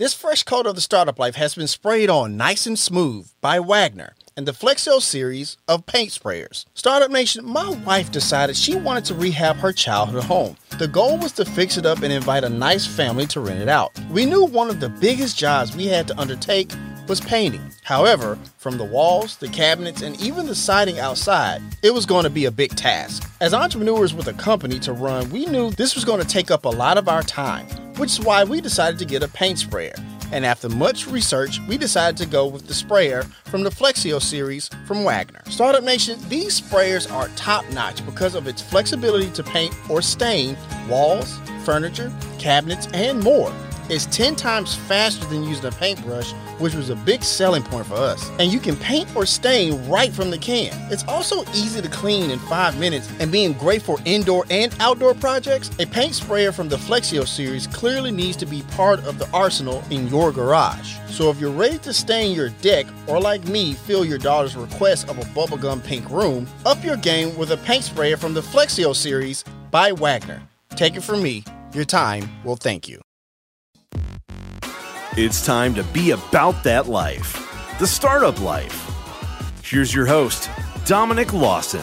This fresh coat of the startup life has been sprayed on nice and smooth by Wagner and the Flexio series of paint sprayers. Startup Nation, my wife decided she wanted to rehab her childhood home. The goal was to fix it up and invite a nice family to rent it out. We knew one of the biggest jobs we had to undertake was painting. However, from the walls, the cabinets, and even the siding outside, it was going to be a big task. As entrepreneurs with a company to run, we knew this was going to take up a lot of our time, which is why we decided to get a paint sprayer. And after much research, we decided to go with the sprayer from the Flexio series from Wagner. Startup Nation, these sprayers are top notch because of its flexibility to paint or stain walls, furniture, cabinets, and more. It's 10 times faster than using a paintbrush, which was a big selling point for us. And you can paint or stain right from the can. It's also easy to clean in 5 minutes and being great for indoor and outdoor projects. A paint sprayer from the Flexio series clearly needs to be part of the arsenal in your garage. So if you're ready to stain your deck or like me, fill your daughter's request of a bubblegum pink room, up your game with a paint sprayer from the Flexio series by Wagner. Take it from me, your time will thank you. It's time to be about that life, the startup life. Here's your host, Dominic Lawson.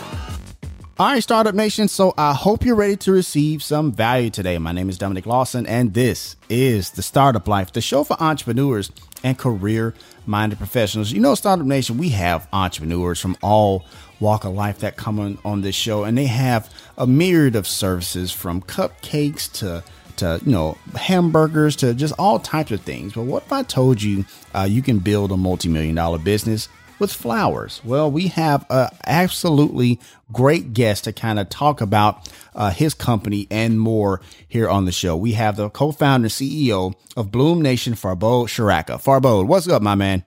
All right, Startup Nation. So I hope you're ready to receive some value today. My name is Dominic Lawson, and this is the Startup Life, the show for entrepreneurs and career minded professionals. You know, Startup Nation, we have entrepreneurs from all walk of life that come on, on this show, and they have a myriad of services from cupcakes to to you know hamburgers to just all types of things. But what if I told you uh, you can build a multi-million dollar business with flowers? Well, we have a absolutely great guest to kind of talk about uh, his company and more here on the show. We have the co-founder CEO of Bloom Nation, Farbod Shoraka. Farbod, what's up, my man?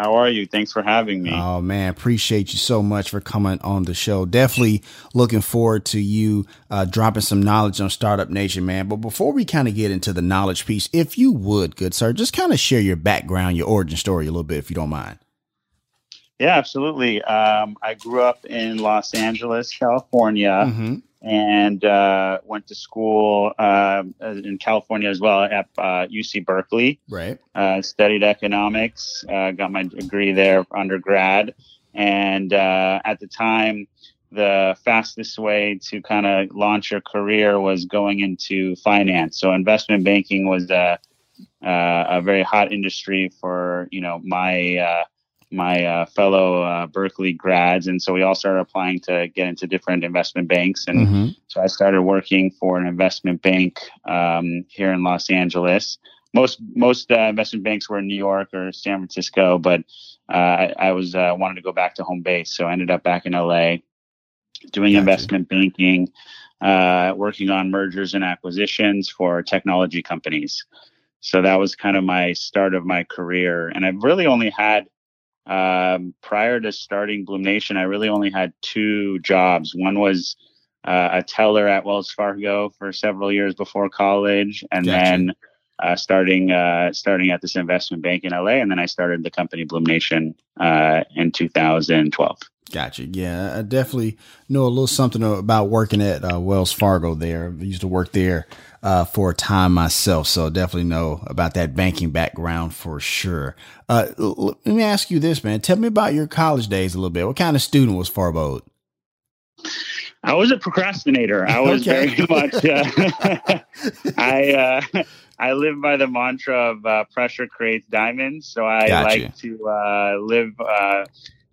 How are you? Thanks for having me. Oh man, appreciate you so much for coming on the show. Definitely looking forward to you uh, dropping some knowledge on Startup Nation, man. But before we kind of get into the knowledge piece, if you would, good sir, just kind of share your background, your origin story a little bit, if you don't mind. Yeah, absolutely. Um, I grew up in Los Angeles, California. Mm-hmm and uh, went to school uh, in California as well at uh, UC Berkeley. Right. Uh, studied economics, uh, got my degree there undergrad, and uh, at the time, the fastest way to kind of launch your career was going into finance. So investment banking was a, a very hot industry for you know my my uh, fellow uh, Berkeley grads, and so we all started applying to get into different investment banks. And mm-hmm. so I started working for an investment bank um, here in Los Angeles. Most most uh, investment banks were in New York or San Francisco, but uh, I, I, was uh, wanted to go back to home base, so I ended up back in LA doing gotcha. investment banking, uh, working on mergers and acquisitions for technology companies. So that was kind of my start of my career, and I've really only had um, prior to starting Bloom Nation, I really only had two jobs. One was uh, a teller at Wells Fargo for several years before college, and gotcha. then uh, starting uh, starting at this investment bank in LA, and then I started the company Bloom Nation uh, in 2012. Gotcha. Yeah, I definitely know a little something about working at uh, Wells Fargo. There, I used to work there uh, for a time myself, so definitely know about that banking background for sure. Uh, let me ask you this, man. Tell me about your college days a little bit. What kind of student was Farbod? I was a procrastinator. I was okay. very much. Uh, I uh, I live by the mantra of uh, pressure creates diamonds. So I like to uh, live uh,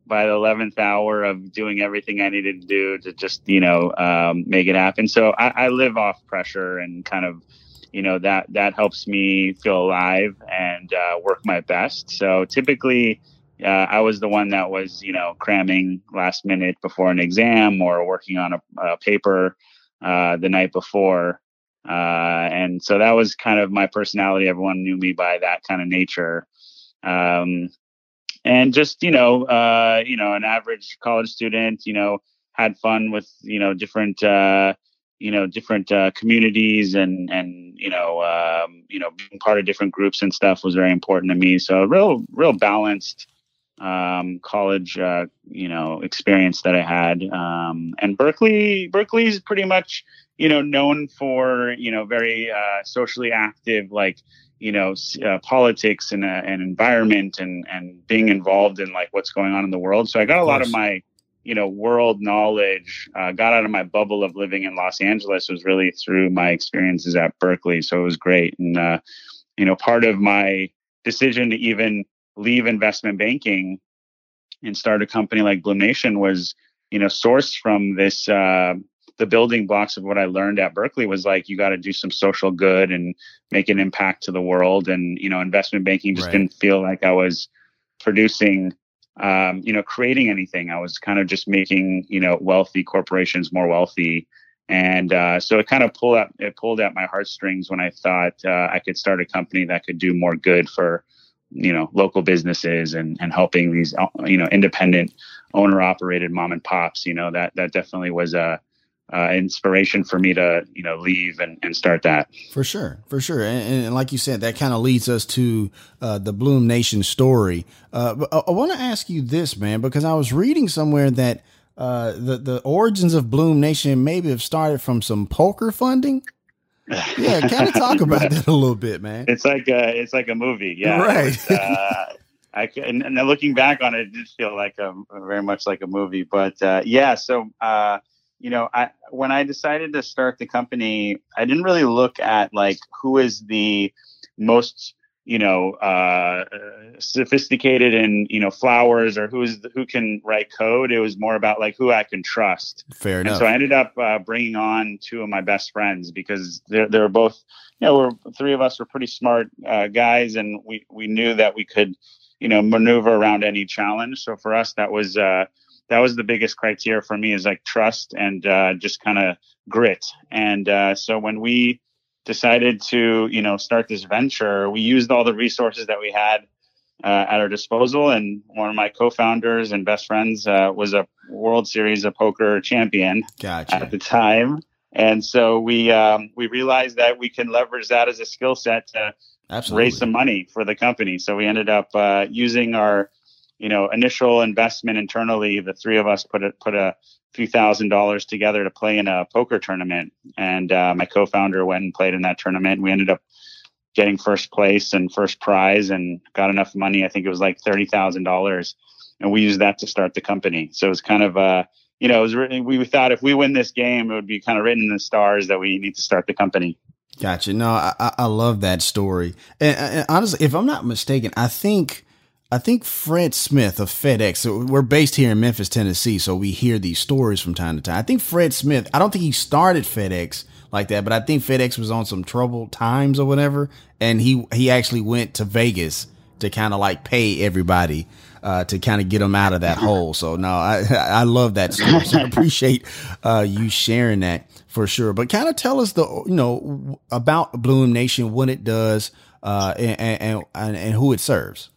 by the 11th hour of doing everything I needed to do to just, you know, um, make it happen. So I, I, live off pressure and kind of, you know, that, that helps me feel alive and uh, work my best. So typically, uh, I was the one that was, you know, cramming last minute before an exam or working on a, a paper uh, the night before. Uh, and so that was kind of my personality. Everyone knew me by that kind of nature. Um, and just you know uh, you know an average college student you know had fun with you know different uh, you know different uh, communities and and you know um, you know being part of different groups and stuff was very important to me so a real real balanced um, college uh, you know experience that I had um, and Berkeley Berkeley is pretty much you know known for you know very uh, socially active like you know uh, politics and uh, and environment and and being involved in like what's going on in the world. So I got a lot of my you know world knowledge uh, got out of my bubble of living in los angeles. Was really through my experiences at berkeley. So it was great. And uh, you know part of my decision to even leave investment banking and start a company like bloom nation was you know sourced from this uh, the building blocks of what i learned at berkeley was like you got to do some social good and make an impact to the world and you know investment banking just right. didn't feel like i was producing um, you know, creating anything. I was kind of just making, you know, wealthy corporations more wealthy. And uh, so it kind of pulled at it pulled at my heartstrings when I thought uh, I could start a company that could do more good for, you know, local businesses and and helping these, you know, independent owner operated mom and pops. You know, that that definitely was a uh, inspiration for me to you know leave and, and start that. For sure for sure. And, and like you said that kind of leads us to uh, the bloom nation story. Uh, but i, I want to ask you this man because i was reading somewhere that uh, the the origins of bloom nation maybe have started from some poker funding. Yeah kind of talk about that a little bit man. It's like a, it's like a movie yeah. Right. Uh, I can, and looking back on it, it did feel like a very much like a movie. But uh, yeah, so you know, I when I decided to start the company, I didn't really look at like who is the most you know uh, sophisticated in you know flowers or who's who can write code. It was more about like who I can trust. Fair enough. And so I ended up uh, bringing on two of my best friends because they're they're both you know we're three of us were pretty smart uh, guys and we we knew that we could you know maneuver around any challenge. So for us that was uh, that was the biggest criteria for me is like trust and uh, just kind of grit. And uh, so when we decided to, you know, start this venture, we used all the resources that we had uh, at our disposal. And one of my co-founders and best friends uh, was a World Series of Poker champion gotcha. at the time. And so we um, we realized that we can leverage that as a skill set to Absolutely. raise some money for the company. So we ended up uh, using our you know initial investment internally the three of us put a put a few thousand dollars together to play in a poker tournament. And uh, my co-founder went and played in that tournament. We ended up getting first place and first prize and got enough money. I think it was like $30000 and we used that to start the company. So it was kind of uh you know it was really, we thought if we win this game it would be kind of written in the stars that we need to start the company. Gotcha. No, I, I love that story. And, and honestly, if I'm not mistaken, I think I think Fred Smith of FedEx. So we're based here in Memphis, Tennessee, so we hear these stories from time to time. I think Fred Smith. I don't think he started FedEx like that, but I think FedEx was on some troubled times or whatever, and he he actually went to Vegas to kind of like pay everybody uh, to kind of get them out of that hole. So no, I I love that story. So I appreciate uh, you sharing that for sure. But kind of tell us the you know about Bloom Nation, what it does, uh, and, and and who it serves.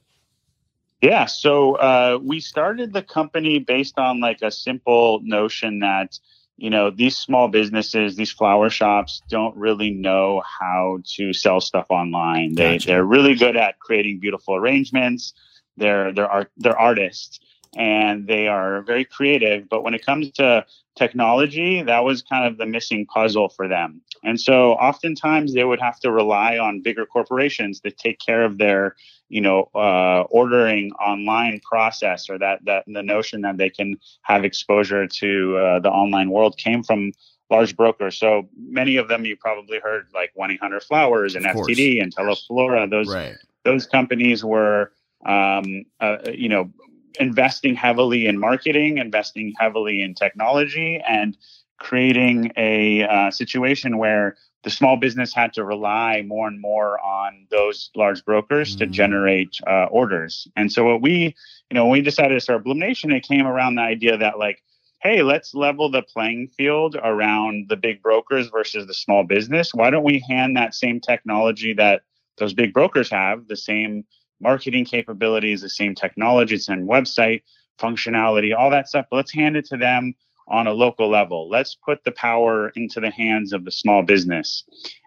Yeah, so uh, we started the company based on like a simple notion that you know these small businesses, these flower shops, don't really know how to sell stuff online. They gotcha. they're really good at creating beautiful arrangements. They're they're art they're artists and they are very creative. But when it comes to technology, that was kind of the missing puzzle for them. And so oftentimes they would have to rely on bigger corporations to take care of their you know uh, ordering online process or that that the notion that they can have exposure to uh, the online world came from large brokers. So many of them you probably heard like 1-800 Flowers and FTD and Teleflora. Those right. those companies were um, uh, you know investing heavily in marketing, investing heavily in technology, and creating a uh, situation where the small business had to rely more and more on those large brokers mm. to generate uh, orders. And so what we, you know, when we decided to start Bloom Nation, it came around the idea that like, hey, let's level the playing field around the big brokers versus the small business. Why don't we hand that same technology that those big brokers have, the same marketing capabilities, the same technology, the same website functionality, all that stuff, but let's hand it to them on a local level. Let's put the power into the hands of the small business.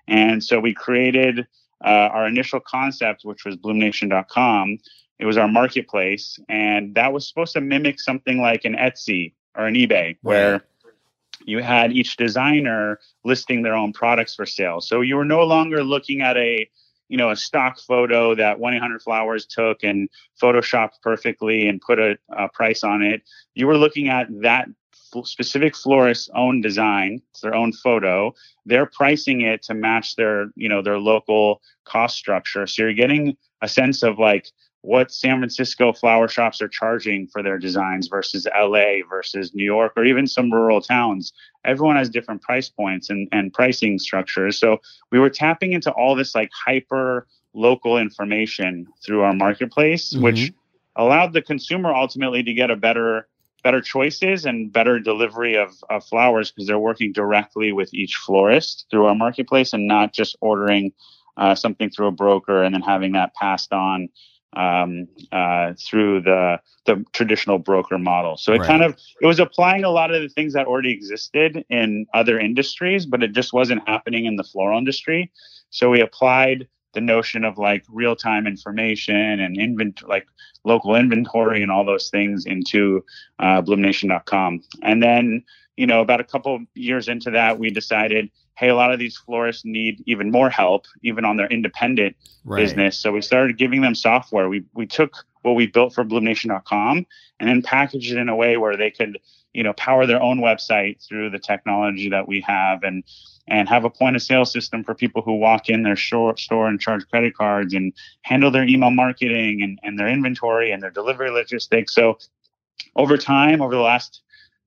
And so we created uh, our initial concept, which was bloomnation.com. It was our marketplace, and that was supposed to mimic something like an Etsy or an eBay, where you had each designer listing their own products for sale. So you were no longer looking at a you know a stock photo that 1-800 flowers took and photoshopped perfectly and put a, a price on it. You were looking at that specific florist's own design it's their own photo. They're pricing it to match their you know their local cost structure. So you're getting a sense of like what San Francisco flower shops are charging for their designs versus LA versus New York or even some rural towns. Everyone has different price points and, and pricing structures. So we were tapping into all this like hyper local information through our marketplace, mm-hmm. which allowed the consumer ultimately to get a better better choices and better delivery of, of flowers because they're working directly with each florist through our marketplace and not just ordering uh, something through a broker and then having that passed on um, uh, through the the traditional broker model. So it right. kind of it was applying a lot of the things that already existed in other industries, but it just wasn't happening in the floral industry. So we applied the notion of like real time information and inventory, like local inventory and all those things into uh, bloomnation.com. And then, you know, about a couple years into that, we decided hey, a lot of these florists need even more help, even on their independent right. business. So we started giving them software. We we took what we built for bloomnation.com and then packaged it in a way where they could, you know, power their own website through the technology that we have and and have a point of sale system for people who walk in their store, store and charge credit cards and handle their email marketing and, and their inventory and their delivery logistics. So over time, over the last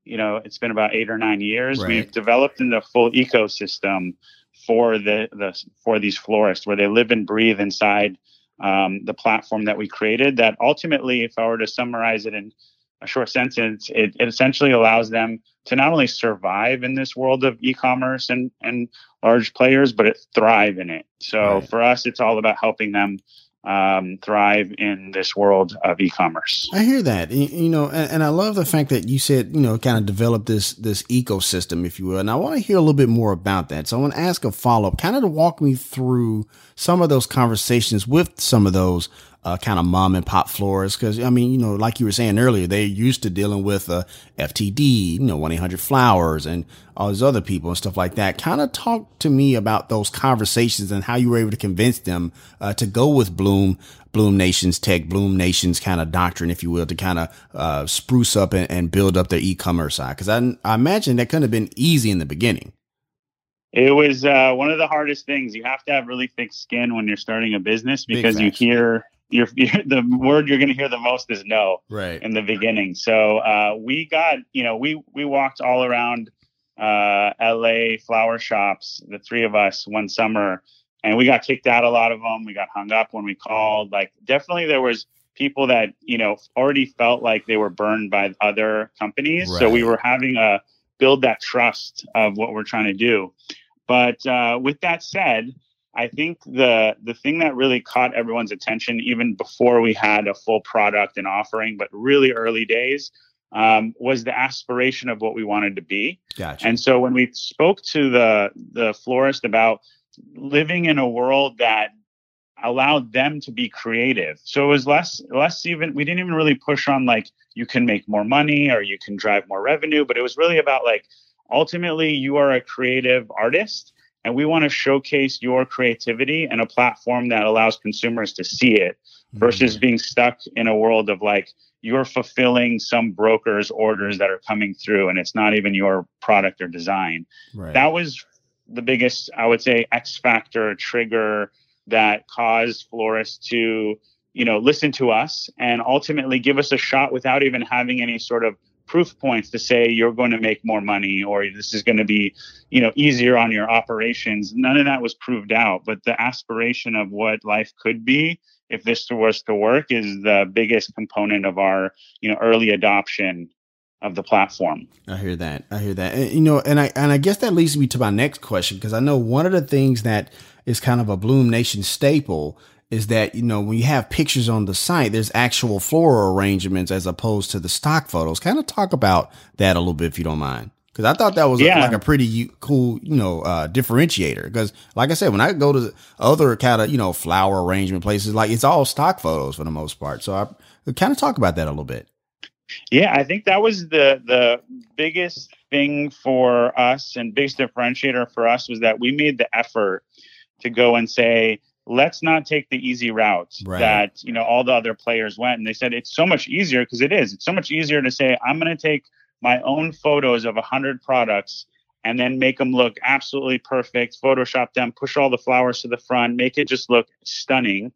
you know, it's been about eight or nine years. Right. We've developed in the full ecosystem for the, the for these florists where they live and breathe inside um, the platform that we created. That ultimately, if I were to summarize it in a short sentence, it, it essentially allows them to not only survive in this world of e-commerce and and large players, but it thrive in it. So right. for us, it's all about helping them um, thrive in this world of e-commerce. I hear that, you know, and, and, I love the fact that you said, you know, kind of develop this this ecosystem, if you will. And I want to hear a little bit more about that. So I want to ask a follow up, kind of to walk me through some of those conversations with some of those uh, kind of mom and pop florists. Cause I mean, you know, like you were saying earlier, they're used to dealing with uh, FTD, you know, 1-800 flowers and all these other people and stuff like that. Kind of talk to me about those conversations and how you were able to convince them uh, to go with Bloom, Bloom Nation's tech, Bloom Nation's kind of doctrine, if you will, to kind of uh, spruce up and, and, build up their e-commerce side. Cause I, I imagine that couldn't have been easy in the beginning. It was uh, one of the hardest things. You have to have really thick skin when you're starting a business because you hear you're, you're, the word you're going to hear the most is no right. in the beginning. So uh, we got you know we we walked all around uh, la flower shops the three of us one summer and we got kicked out a lot of them we got hung up when we called. Like definitely there was people that you know already felt like they were burned by other companies. Right. so we were having a build that trust of what we're trying to do. But uh, with that said I think the the thing that really caught everyone's attention, even before we had a full product and offering, but really early days, um, was the aspiration of what we wanted to be. Gotcha. And so when we spoke to the the florist about living in a world that allowed them to be creative, so it was less less even. We didn't even really push on like you can make more money or you can drive more revenue, but it was really about like ultimately you are a creative artist and we want to showcase your creativity and a platform that allows consumers to see it versus mm-hmm. being stuck in a world of like you're fulfilling some broker's orders that are coming through and it's not even your product or design. Right. That was the biggest, I would say, X factor trigger that caused florists to, you know, listen to us and ultimately give us a shot without even having any sort of proof points to say you're going to make more money or this is going to be you know easier on your operations none of that was proved out but the aspiration of what life could be if this was to work is the biggest component of our you know early adoption of the platform. I hear that. I hear that. And, you know, and I and I guess that leads me to my next question because I know one of the things that is kind of a Bloom Nation staple is that, you know, when you have pictures on the site, there's actual floral arrangements as opposed to the stock photos. Kind of talk about that a little bit if you don't mind. Cause I thought that was yeah. like a pretty cool, you know, uh, differentiator. Cause like I said, when I go to other kind of, you know, flower arrangement places, like it's all stock photos for the most part. So I kind of talk about that a little bit. Yeah, I think that was the the biggest thing for us and biggest differentiator for us was that we made the effort to go and say, let's not take the easy route Right. that you know all the other players went and they said it's so much easier because it is it's so much easier to say i'm going to take my own photos of 100 products and then make them look absolutely perfect photoshop them push all the flowers to the front make it just look stunning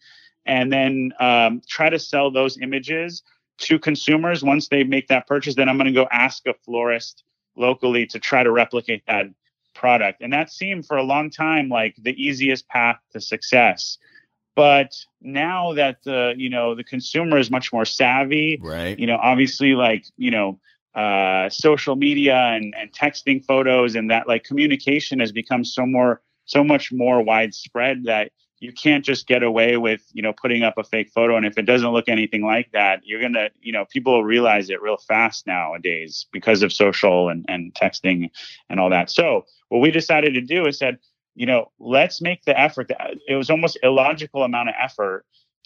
and then um, try to sell those images to consumers once they make that purchase then i'm going to go ask a florist locally to try to replicate that product and that seemed for a long time like the easiest path to success but now that the you know the consumer is much more savvy Right. you know obviously like you know uh social media and and texting photos and that like communication has become so more so much more widespread that you can't just get away with you know putting up a fake photo. And if it doesn't look anything like that you're gonna you know people realize it real fast nowadays because of social and, and texting and all that. So what we decided to do is said you know let's make the effort. It was almost illogical amount of effort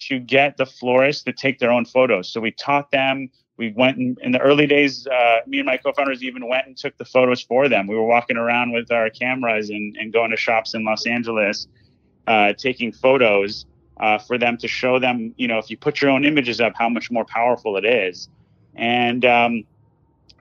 to get the florists to take their own photos. So we taught them. We went in, in the early days uh, me and my co-founders even went and took the photos for them. We were walking around with our cameras and, and going to shops in los angeles uh, taking photos uh, for them to show them, you know, if you put your own images up, how much more powerful it is. And um,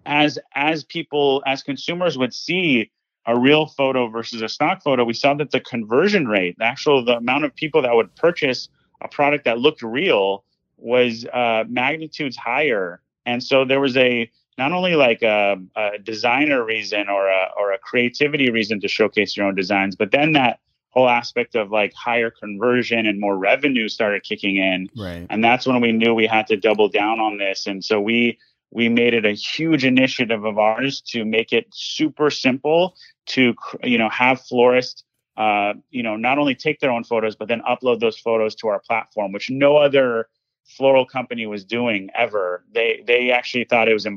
as as people, as consumers would see a real photo versus a stock photo, we saw that the conversion rate, the actual the amount of people that would purchase a product that looked real, was uh, magnitudes higher. And so there was a not only like a, a designer reason or a or a creativity reason to showcase your own designs, but then that whole aspect of like higher conversion and more revenue started kicking in. Right. and that's when we knew we had to double down on this. And so we we made it a huge initiative of ours to make it super simple to you know have florists uh, you know not only take their own photos but then upload those photos to our platform which no other floral company was doing ever. They they actually thought it was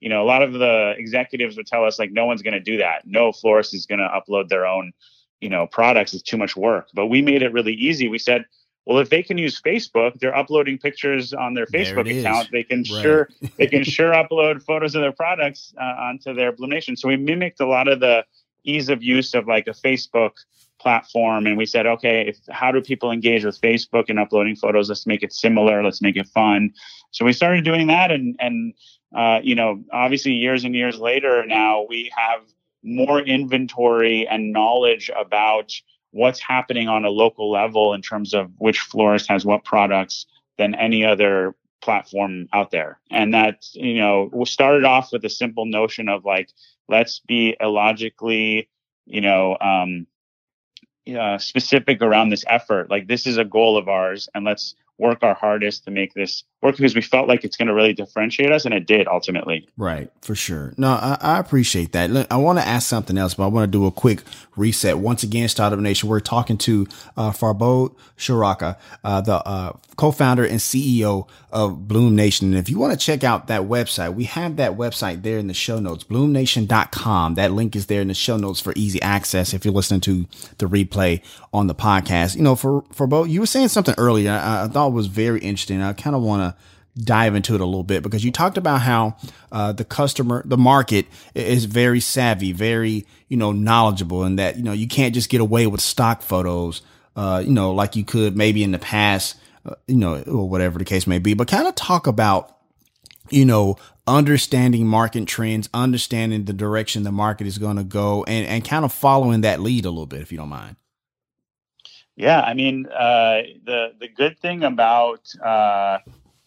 you know a lot of the executives would tell us like no one's going to do that. No florist is going to upload their own you know products is too much work. But we made it really easy. We said well if they can use facebook they're uploading pictures on their facebook is. account. They can Right. sure they can sure upload photos of their products uh, onto their bloom nation so we mimicked a lot of the ease of use of like a facebook platform. And we said okay if how do people engage with facebook and uploading photos? Let's make it similar. Let's make it fun. So we started doing that. And and uh, you know obviously years and years later now we have more inventory and knowledge about what's happening on a local level in terms of which florist has what products than any other platform out there. And that, you know, we started off with a simple notion of like, let's be illogically, you know, um, uh, specific around this effort. Like, this is a goal of ours, and let's work our hardest to make this work because we felt like it's going to really differentiate us, and it did ultimately. Right, for sure. No, I, I appreciate that. Look, I want to ask something else, but I want to do a quick reset. Once again, Startup Nation, we're talking to uh, Farbod Shoraka, uh, the uh, co-founder and CEO of Bloom Nation. And if you want to check out that website, we have that website there in the show notes, bloomnation.com. That link is there in the show notes for easy access if you're listening to the replay on the podcast. You know, for, Farbod, you were saying something earlier I, I thought was very interesting. I kind of want to dive into it a little bit because you talked about how uh, the customer, the market is very savvy, very you know knowledgeable, and that you know you can't just get away with stock photos, uh, you know, like you could maybe in the past, uh, you know, or whatever the case may be. But kind of talk about you know understanding market trends, understanding the direction the market is going to go, and and kind of following that lead a little bit, if you don't mind. Yeah, I mean, uh, the the good thing about uh,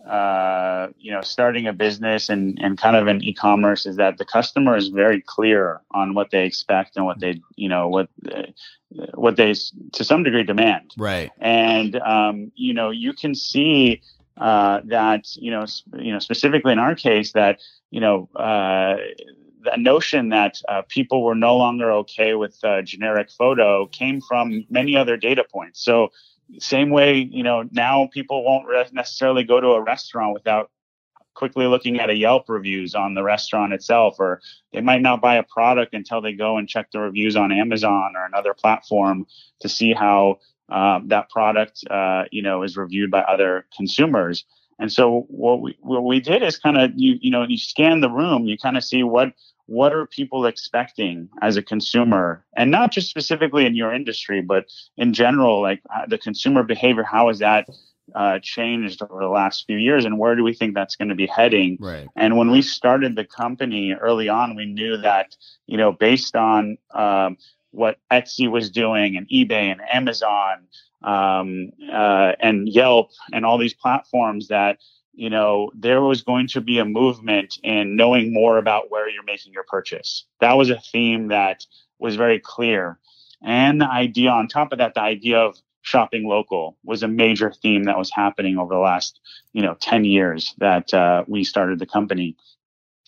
uh, you know starting a business and and kind of an e-commerce is that the customer is very clear on what they expect and what they you know what uh, what they to some degree demand, Right. and um, you know you can see uh, that you know s- you know specifically in our case that you know uh, the notion that uh, people were no longer okay with uh, generic photo came from many other data points. So same way you know now people won't re- necessarily go to a restaurant without quickly looking at a Yelp reviews on the restaurant itself, or they might not buy a product until they go and check the reviews on Amazon or another platform to see how um, that product, uh, you know, is reviewed by other consumers. And so what we what we did is kind of you you know you scan the room, you kind of see what what are people expecting as a consumer? And not just specifically in your industry but in general like uh, the consumer behavior how has that uh, changed over the last few years and where do we think that's going to be heading? Right. And when we started the company early on we knew that you know based on um, what etsy was doing and ebay and amazon um, uh, and yelp and all these platforms that you know, there was going to be a movement in knowing more about where you're making your purchase. That was a theme that was very clear. And the idea on top of that, the idea of shopping local was a major theme that was happening over the last, you know, 10 years that uh, we started the company.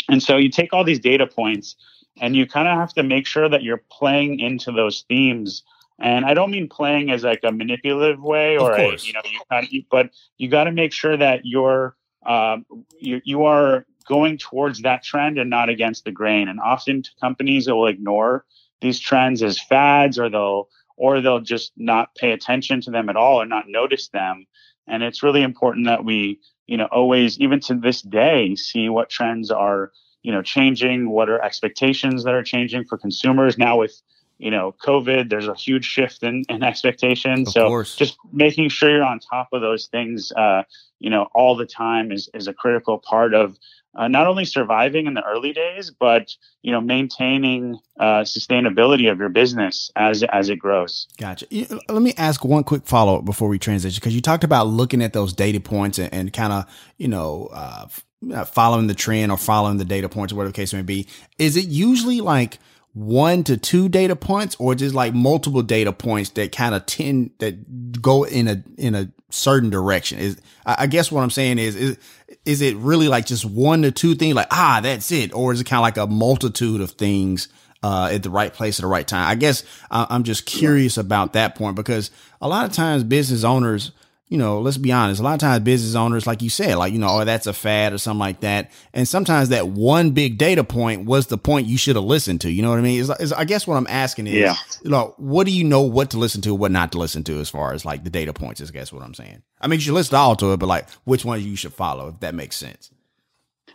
And so you take all these data points and you kind of have to make sure that you're playing into those themes and I don't mean playing as like a manipulative way or a, you know, you kind of, but you got to make sure that you're um, you, you are going towards that trend and not against the grain. And often companies will ignore these trends as fads or they'll or they'll just not pay attention to them at all or not notice them. And it's really important that we, you know, always, even to this day, see what trends are, you know, changing, what are expectations that are changing for consumers now with you know, COVID, there's a huge shift in, in expectations. So course. just making sure you're on top of those things, uh, you know, all the time is, is a critical part of uh, not only surviving in the early days, but, you know, maintaining uh, sustainability of your business as, as it grows. Gotcha. Let me ask one quick follow up before we transition, because you talked about looking at those data points and, and kind of, you know, uh, following the trend or following the data points or whatever the case may be. Is it usually like, one to two data points or just like multiple data points that kind of tend that go in a in a certain direction? Is i guess what i'm saying is is is it really like just one to two things like ah that's it or is it kind of like a multitude of things uh, at the right place at the right time? I guess i'm just curious about that point because a lot of times business owners you know, let's be honest. A lot of times, business owners, like you said, like you know, oh, that's a fad or something like that. And sometimes that one big data point was the point you should have listened to. You know what I mean? It's, it's, I guess what I'm asking is, yeah. you know, what do you know what to listen to, what not to listen to, as far as like the data points? Is I guess what I'm saying. I mean, you should listen all to it, but like which one you should follow, if that makes sense.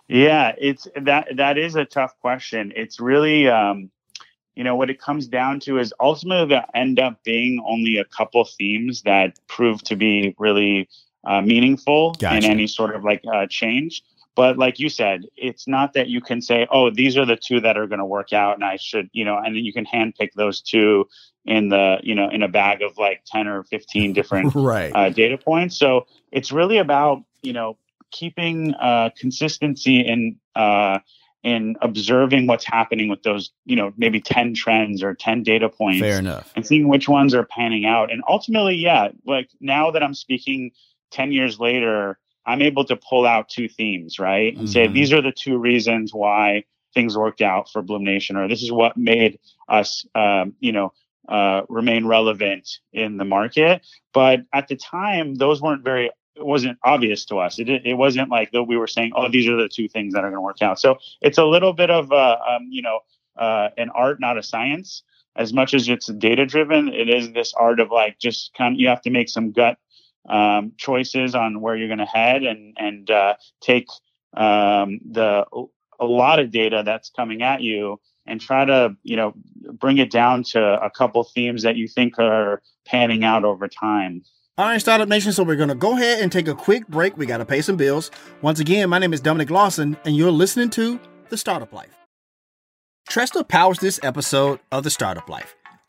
Yeah, it's that that is a tough question. It's really um, you know what it comes down to is ultimately there end up being only a couple themes that prove to be really uh, meaningful gotcha. in any sort of like uh, change but like you said it's not that you can say oh these are the two that are going to work out and i should you know and you can handpick those two in the you know in a bag of like 10 or 15 different right. uh, data points so it's really about you know keeping uh, consistency in uh, in observing what's happening with those, you know, maybe 10 trends or 10 data points. Fair enough. And seeing which ones are panning out. And ultimately, yeah, like now that I'm speaking 10 years later, I'm able to pull out two themes, right? And mm-hmm. say these are the two reasons why things worked out for Bloom Nation, or this is what made us, um, you know, uh, remain relevant in the market. But at the time, those weren't very it wasn't obvious to us. It it wasn't like that we were saying, oh, these are the two things that are going to work out. So it's a little bit of uh, um, you know uh, an art, not a science. As much as it's data driven, it is this art of like just kind. Of, you have to make some gut um, choices on where you're going to head and and uh, take um, the a lot of data that's coming at you and try to you know bring it down to a couple themes that you think are panning out over time. All right, Startup Nation. So we're going to go ahead and take a quick break. We got to pay some bills. Once again, my name is Dominic Lawson, and you're listening to The Startup Life. Tresta powers this episode of The Startup Life.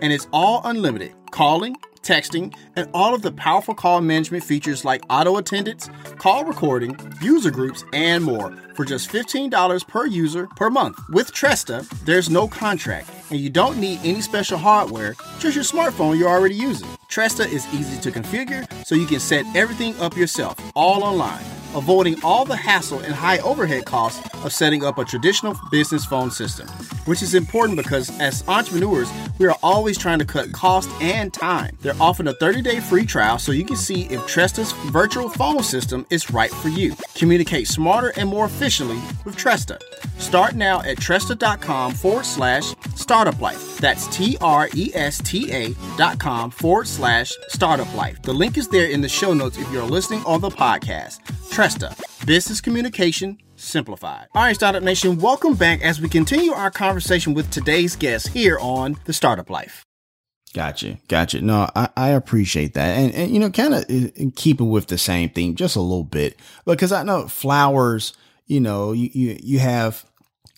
and it's all unlimited calling, texting, and all of the powerful call management features like auto attendance, call recording, user groups, and more for just $15 per user per month. With Tresta, there's no contract, and you don't need any special hardware, just your smartphone you're already using. Tresta is easy to configure, so you can set everything up yourself, all online. Avoiding all the hassle and high overhead costs of setting up a traditional business phone system, which is important because as entrepreneurs, we are always trying to cut cost and time. They're offering a 30-day free trial so you can see if Tresta's virtual phone system is right for you. Communicate smarter and more efficiently with Tresta. Start now at Tresta.com forward slash startup life. That's T R E S T A dot com forward slash startup life. The link is there in the show notes if you're listening on the podcast. Tresta, business communication simplified. All right, Startup Nation, welcome back as we continue our conversation with today's guest here on The Startup Life. Gotcha. Gotcha. No, I, I appreciate that. And, and you know, kind of uh, keeping with the same theme just a little bit because I know flowers, you know, you, you, you have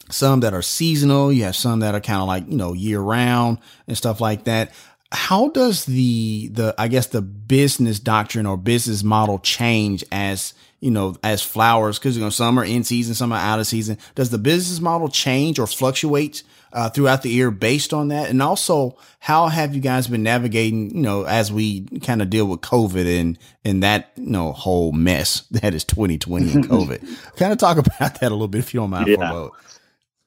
some that are seasonal. You have some that are kind of like, you know, year round and stuff like that. How does the, the, I guess the business doctrine or business model change as, you know, as flowers? Cause, you know, some are in season, some are out of season. Does the business model change or fluctuate uh, throughout the year based on that? And also, how have you guys been navigating, you know, as we kind of deal with COVID and, and that, you know, whole mess that is 2020 and COVID? kind of talk about that a little bit if you don't mind yeah. for a moment.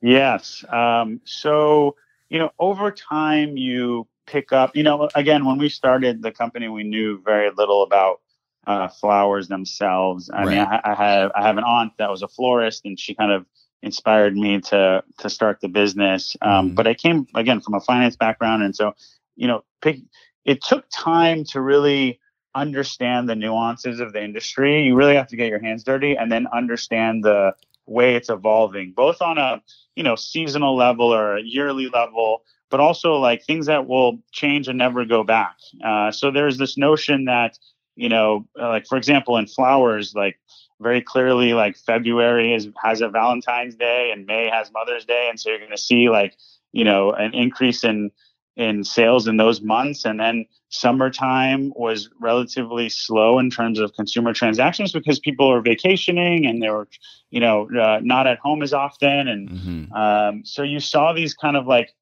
Yes. Um, so, you know, over time, you pick up, you know, again, when we started the company, we knew very little about uh, flowers themselves. I right. mean, I, I, have I have an aunt that was a florist, and she kind of inspired me to to start the business. Um, mm. But I came again from a finance background, and so you know, pick, it took time to really understand the nuances of the industry. You really have to get your hands dirty, and then understand the way it's evolving, both on a you know seasonal level or a yearly level, but also like things that will change and never go back. Uh, so there's this notion that you know, uh, like for example, in flowers, like very clearly, like February is has a Valentine's Day and May has Mother's Day, and so you're going to see like you know an increase in in sales in those months. And then summertime was relatively slow in terms of consumer transactions because people are vacationing and they were, you know, uh, not at home as often. And mm-hmm. um, so you saw these kind of like,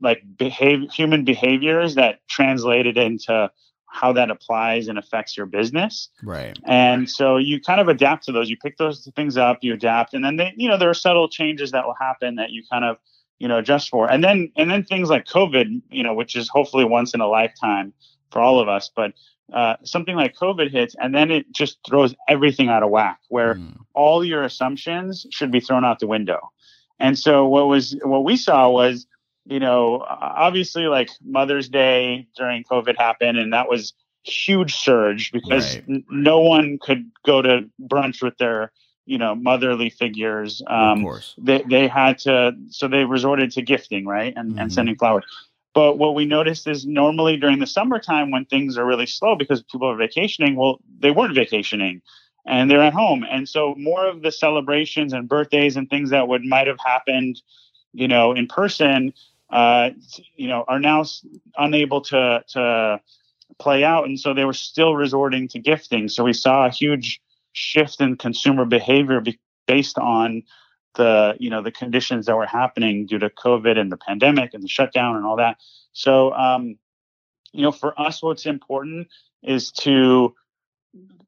like behave, human behaviors that translated into how that applies and affects your business. Right. And so you kind of adapt to those. You pick those things up, you adapt, and then they, you know, there are subtle changes that will happen that you kind of you know adjust for and then and then things like covid you know which is hopefully once in a lifetime for all of us but uh, something like covid hits and then it just throws everything out of whack where mm. all your assumptions should be thrown out the window and so what was what we saw was you know obviously like mother's day during covid happened and that was huge surge because right. n- no one could go to brunch with their you know motherly figures um, of they, they had to so they resorted to gifting right and, mm-hmm. and sending flowers but what we noticed is normally during the summertime when things are really slow because people are vacationing well they weren't vacationing and they're at home and so more of the celebrations and birthdays and things that would might have happened you know in person uh, you know are now unable to to play out and so they were still resorting to gifting so we saw a huge shift in consumer behavior be- based on the you know the conditions that were happening due to COVID and the pandemic and the shutdown and all that. So um, you know, for us, what's important is to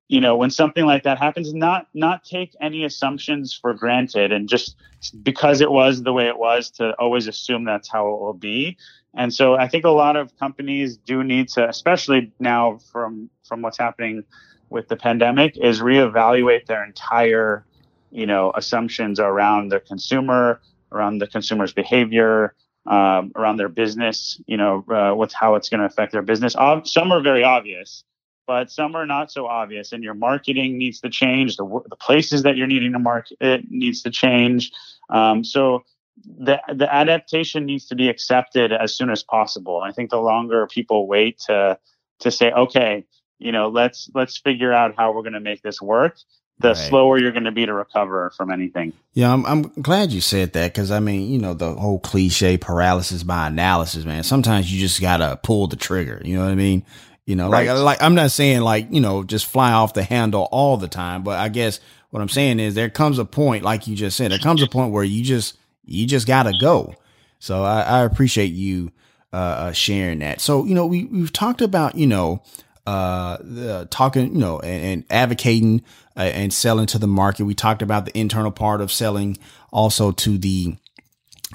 you know when something like that happens not not take any assumptions for granted and just because it was the way it was to always assume that's how it will be and so i think a lot of companies do need to especially now from from what's happening with the pandemic is reevaluate their entire, you know, assumptions around the consumer, around the consumer's behavior, um, around their business. You know, uh, what's how it's going to affect their business. some are very obvious, but some are not so obvious. And your marketing needs to change. The the places that you're needing to market it needs to change. Um, so the the adaptation needs to be accepted as soon as possible. I think the longer people wait to to say, okay, you know, let's let's figure out how we're going to make this work. The right. slower you're going to be to recover from anything. Yeah, I'm I'm glad you said that because I mean, you know, the whole cliche paralysis by analysis, man. Sometimes you just gotta pull the trigger. You know what I mean? You know, right. like like I'm not saying like you know just fly off the handle all the time, but I guess what I'm saying is there comes a point, like you just said, there comes a point where you just you just gotta go. So I, I appreciate you uh, uh, sharing that. So you know we we've talked about you know uh, the, talking, you know, and, and advocating uh, and selling to the market. We talked about the internal part of selling also to the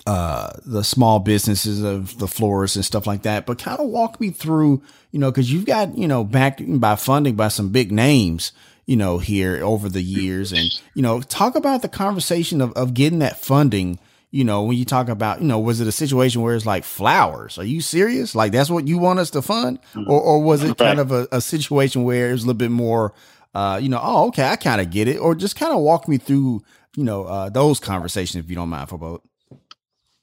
uh the small businesses of the florists and stuff like that. But kind of walk me through you know because you've got you know backed by funding by some big names you know here over the years. And you know talk about the conversation of, of getting that funding you know when you talk about you know was it a situation where it's like flowers? Are you serious? Like that's what you want us to fund? Mm-hmm. or, or was it kind of a, a situation where it was a little bit more uh you know oh okay i kind of get it. Or just kind of walk me through you know uh those conversations if you don't mind Farbod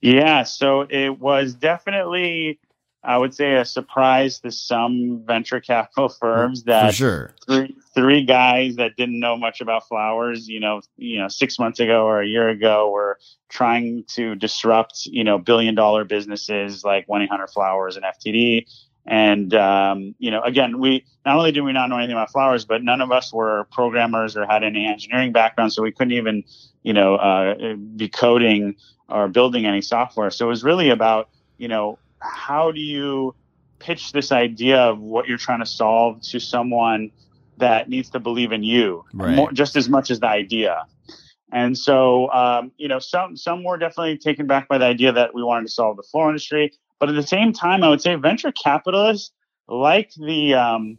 yeah, so it was definitely, I would say, a surprise to some venture capital firms that For sure. three, three guys that didn't know much about flowers, you know, you know, six months ago or a year ago, were trying to disrupt, you know, billion dollar businesses like 1 800 Flowers and FTD. And um, you know, again, we not only did we not know anything about flowers, but none of us were programmers or had any engineering background, so we couldn't even, you know, uh, be coding or building any software. So it was really about, you know, how do you pitch this idea of what you're trying to solve to someone that needs to believe in you right. more, just as much as the idea. And so, um, you know, some some were definitely taken back by the idea that we wanted to solve the floor industry, but at the same time, I would say venture capitalists like the um,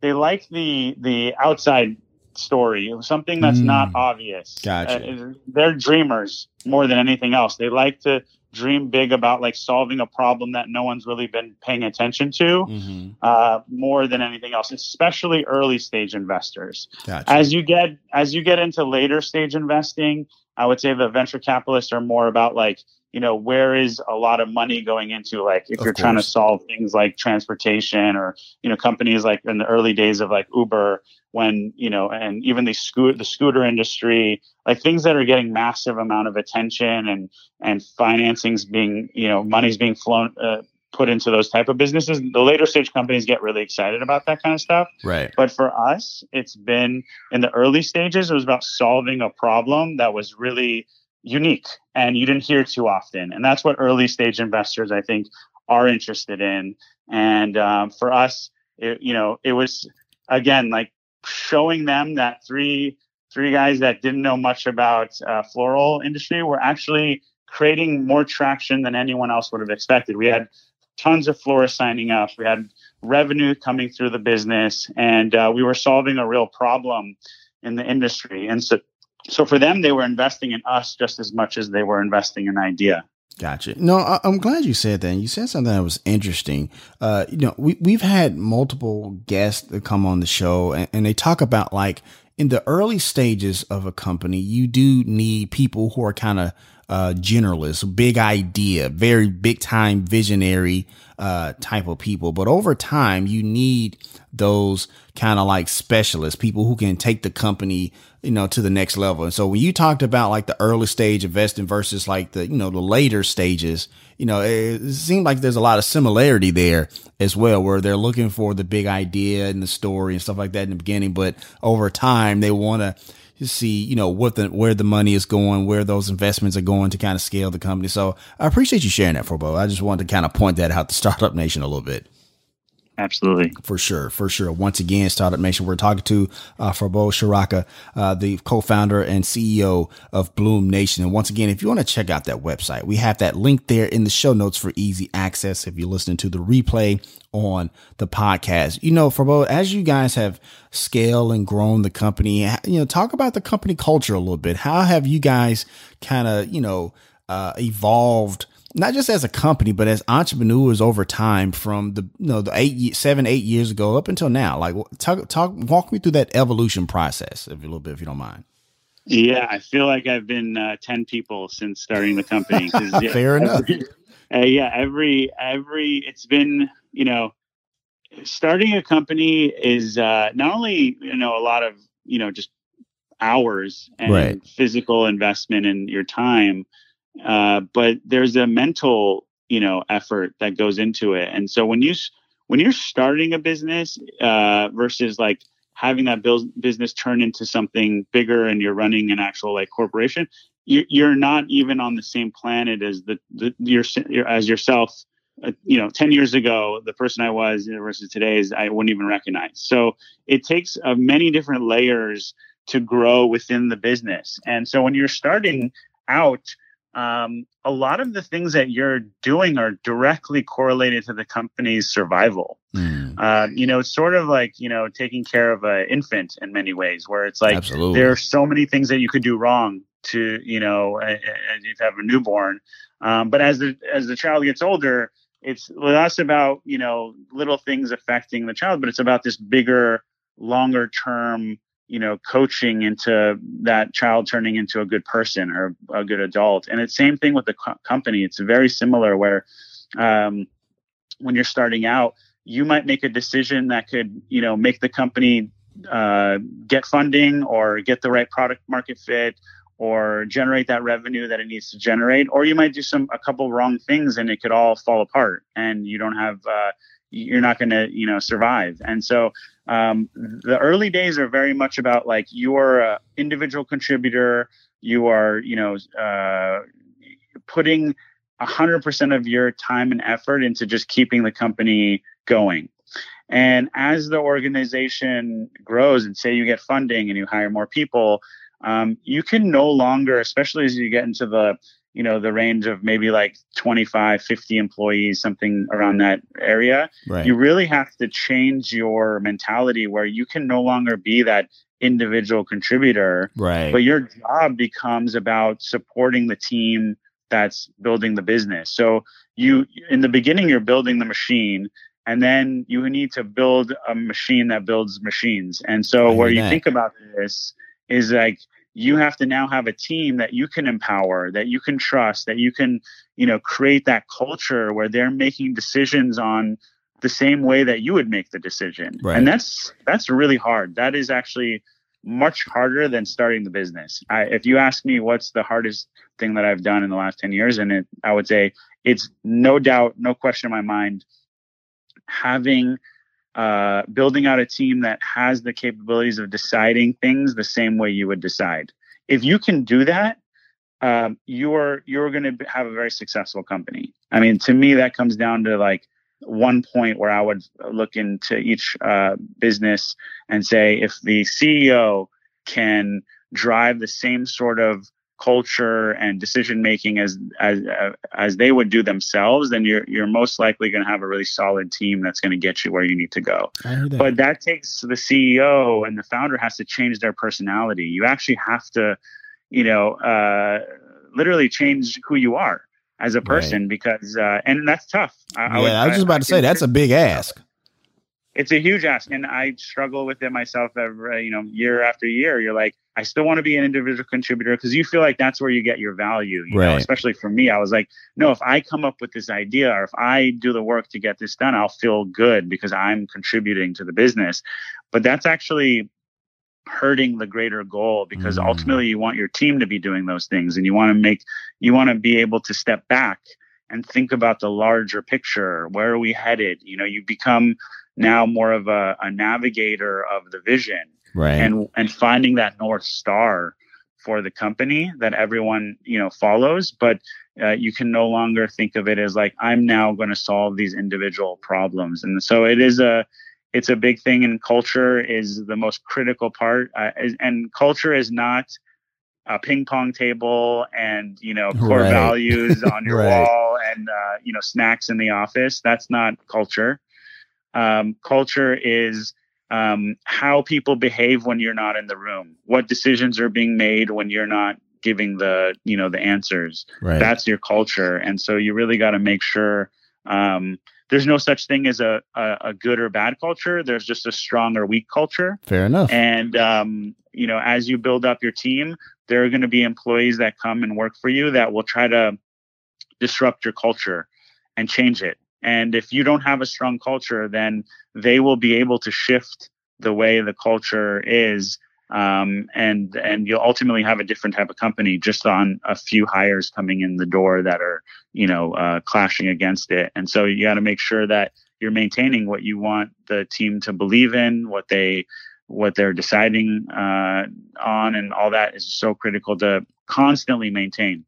they like the the outside story, something that's mm. not obvious. Gotcha. Uh, they're dreamers more than anything else. They like to dream big about like solving a problem that no one's really been paying attention to mm-hmm. uh, more than anything else especially early stage investors gotcha. as you get as you get into later stage investing i would say the venture capitalists are more about like you know where is a lot of money going into like if of you're course. trying to solve things like transportation or you know companies like in the early days of like uber when you know and even the scooter the scooter industry like things that are getting massive amount of attention and and financings being you know money's being flown uh, put into those type of businesses. The later stage companies get really excited about that kind of stuff. Right. But for us it's been in the early stages it was about solving a problem that was really unique and you didn't hear too often and that's what early stage investors i think are interested in and um, for us it, you know it was again like showing them that three three guys that didn't know much about uh, floral industry were actually creating more traction than anyone else would have expected. We had tons of florists signing up. We had revenue coming through the business, and uh, we were solving a real problem in the industry. And so, so for them, they were investing in us just as much as they were investing in idea. Gotcha. No, I, am glad you said that. And you said something that was interesting. Uh, you know, we we've had multiple guests that come on the show, and, and they talk about like in the early stages of a company, you do need people who are kind of uh, generalists, big idea, very big time visionary uh, type of people. But over time, you need those kind of like specialists, people who can take the company, you know, to the next level. And so when you talked about like the early stage investing versus like the, you know, the later stages, you know, it, it seemed like there's a lot of similarity there as well, where they're looking for the big idea and the story and stuff like that in the beginning. But over time, they want to, see, you know, what the where the money is going, where those investments are going to kind of scale the company. So I appreciate you sharing that, Farbod. I just wanted to kind of point that out to Startup Nation a little bit. Absolutely. For sure. For sure. Once again, Startup Nation, we're talking to uh, Farbod Shoraka, uh, the co-founder and CEO of Bloom Nation. And once again, if you want to check out that website, we have that link there in the show notes for easy access. If you're listening to the replay on the podcast, you know, Farbod, as you guys have scaled and grown the company, you know, talk about the company culture a little bit. How have you guys kind of, you know, uh, evolved not just as a company, but as entrepreneurs over time from the, you know, the eight, seven, eight years ago up until now? Like talk, talk, walk me through that evolution process a little bit, if you don't mind. Yeah, I feel like I've been uh, 10 people since starting the company. Yeah, Fair enough. uh, yeah, every, every, it's been, you know, starting a company is uh, not only, you know, a lot of, you know, just hours and right. physical investment in your time, uh, but there's a mental you know effort that goes into it and so when you when you're starting a business uh, versus like having that business turn into something bigger and you're running an actual like corporation you're not even on the same planet as the, the your, as yourself uh, you know, 10 years ago, the person I was versus today is I wouldn't even recognize. So it takes uh, many different layers to grow within the business. And so when you're starting out, um, a lot of the things that you're doing are directly correlated to the company's survival. Mm. Uh, you know, it's sort of like you know taking care of an infant in many ways, where it's like Absolutely. there are so many things that you could do wrong to you know as you have a newborn. Um, but as the as the child gets older, it's less about you know little things affecting the child, but it's about this bigger, longer term you know coaching into that child turning into a good person or a good adult. And it's same thing with the co- company. It's very similar where um, when you're starting out you might make a decision that could you know make the company uh, get funding or get the right product market fit or generate that revenue that it needs to generate or you might do some a couple wrong things and it could all fall apart and you don't have uh, you're not going to you know survive. And so um, the early days are very much about like you're an individual contributor. You are you know uh, putting 100% of your time and effort into just keeping the company going. And as the organization grows and say you get funding and you hire more people um, you can no longer especially as you get into the you know the range of maybe like 25 50 employees something around that area right. you really have to change your mentality where you can no longer be that individual contributor right but your job becomes about supporting the team that's building the business so you in the beginning you're building the machine and then you need to build a machine that builds machines and so where you that. think about this is like you have to now have a team that you can empower that you can trust that you can you know create that culture where they're making decisions on the same way that you would make the decision. Right. and that's that's really hard. That is actually much harder than starting the business. I, if you ask me what's the hardest thing that i've done in the last 10 years and it, i would say it's no doubt no question in my mind having uh, building out a team that has the capabilities of deciding things the same way you would decide. If you can do that, um, you're you're going to have a very successful company. I mean, to me, that comes down to like one point where I would look into each uh, business and say, if the CEO can drive the same sort of culture and decision making as as as they would do themselves, then you're you're most likely going to have a really solid team that's going to get you where you need to go. That. But that takes the CEO and the founder has to change their personality. You actually have to, you know, uh, literally change who you are as a person right. because uh, and that's tough. I, yeah, I, would, I was just about I, to say that's a big ask it's a huge ask and i struggle with it myself every you know year after year you're like i still want to be an individual contributor because you feel like that's where you get your value you right. know especially for me i was like no if i come up with this idea or if i do the work to get this done i'll feel good because i'm contributing to the business but that's actually hurting the greater goal because mm. ultimately you want your team to be doing those things and you want to make you want to be able to step back and think about the larger picture where are we headed you know you become now more of a, a navigator of the vision right. and and finding that north star for the company that everyone you know follows. But uh, you can no longer think of it as like i'm now going to solve these individual problems. And so it is a it's a big thing and culture is the most critical part. Uh, and culture is not a ping pong table and you know core right. values on your right. wall and uh, you know snacks in the office. That's not culture um, culture is um, how people behave when you're not in the room, what decisions are being made when you're not giving the you know the answers. Right. That's your culture, and so you really got to make sure. Um, there's no such thing as a, a, a, good or bad culture. There's just a strong or weak culture. Fair enough. And um, you know, as you build up your team, there are going to be employees that come and work for you that will try to disrupt your culture and change it. And if you don't have a strong culture, then they will be able to shift the way the culture is. Um, and and you'll ultimately have a different type of company just on a few hires coming in the door that are you know uh, clashing against it. And so you got to make sure that you're maintaining what you want the team to believe in, what they what they're deciding uh, on, and all that is so critical to constantly maintain.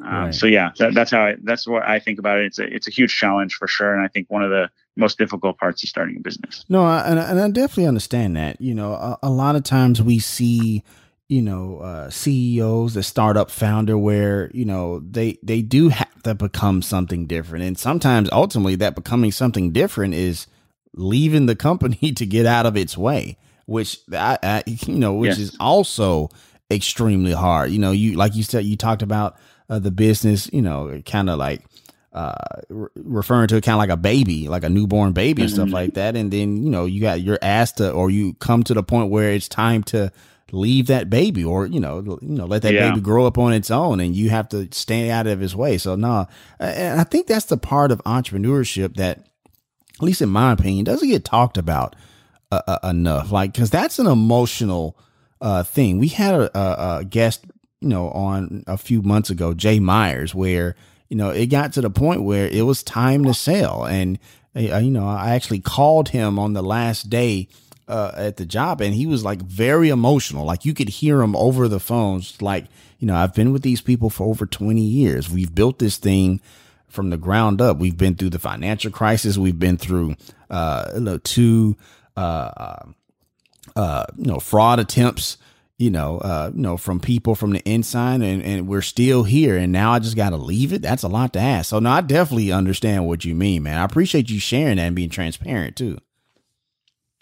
Um, right. So yeah, that, that's how I, that's what I think about it. It's a it's a huge challenge for sure, and I think one of the most difficult parts of starting a business. No, I, and, and I definitely understand that. You know, a, a lot of times we see you know uh, CEOs, the startup founder, where you know they they do have to become something different, and sometimes ultimately that becoming something different is leaving the company to get out of its way, which I, I you know which yes. is also extremely hard. You know, you like you said you talked about uh, the business, you know, kind of like uh, re- referring to it kind of like a baby, like a newborn baby and mm-hmm. stuff like that. And then, you know, you got, you're asked to, or you come to the point where it's time to leave that baby or, you know, you know, let that yeah. baby grow up on its own and you have to stay out of his way. So no, and I think that's the part of entrepreneurship that, at least in my opinion, doesn't get talked about uh, uh, enough. Like, cause that's an emotional, uh, thing. We had a, a, a guest you know, on a few months ago, Jay Myers, where, you know, it got to the point where it was time to sell. And, uh, you know, I actually called him on the last day uh, at the job and he was like very emotional. Like you could hear him over the phones. Like, you know, I've been with these people for over 20 years. We've built this thing from the ground up. We've been through the financial crisis. We've been through, uh, two, uh, uh, uh, you know, fraud attempts you know, uh, you know, from people from the inside and, and we're still here and now I just got to leave it. That's a lot to ask. So no, I definitely understand what you mean, man. I appreciate you sharing that and being transparent too.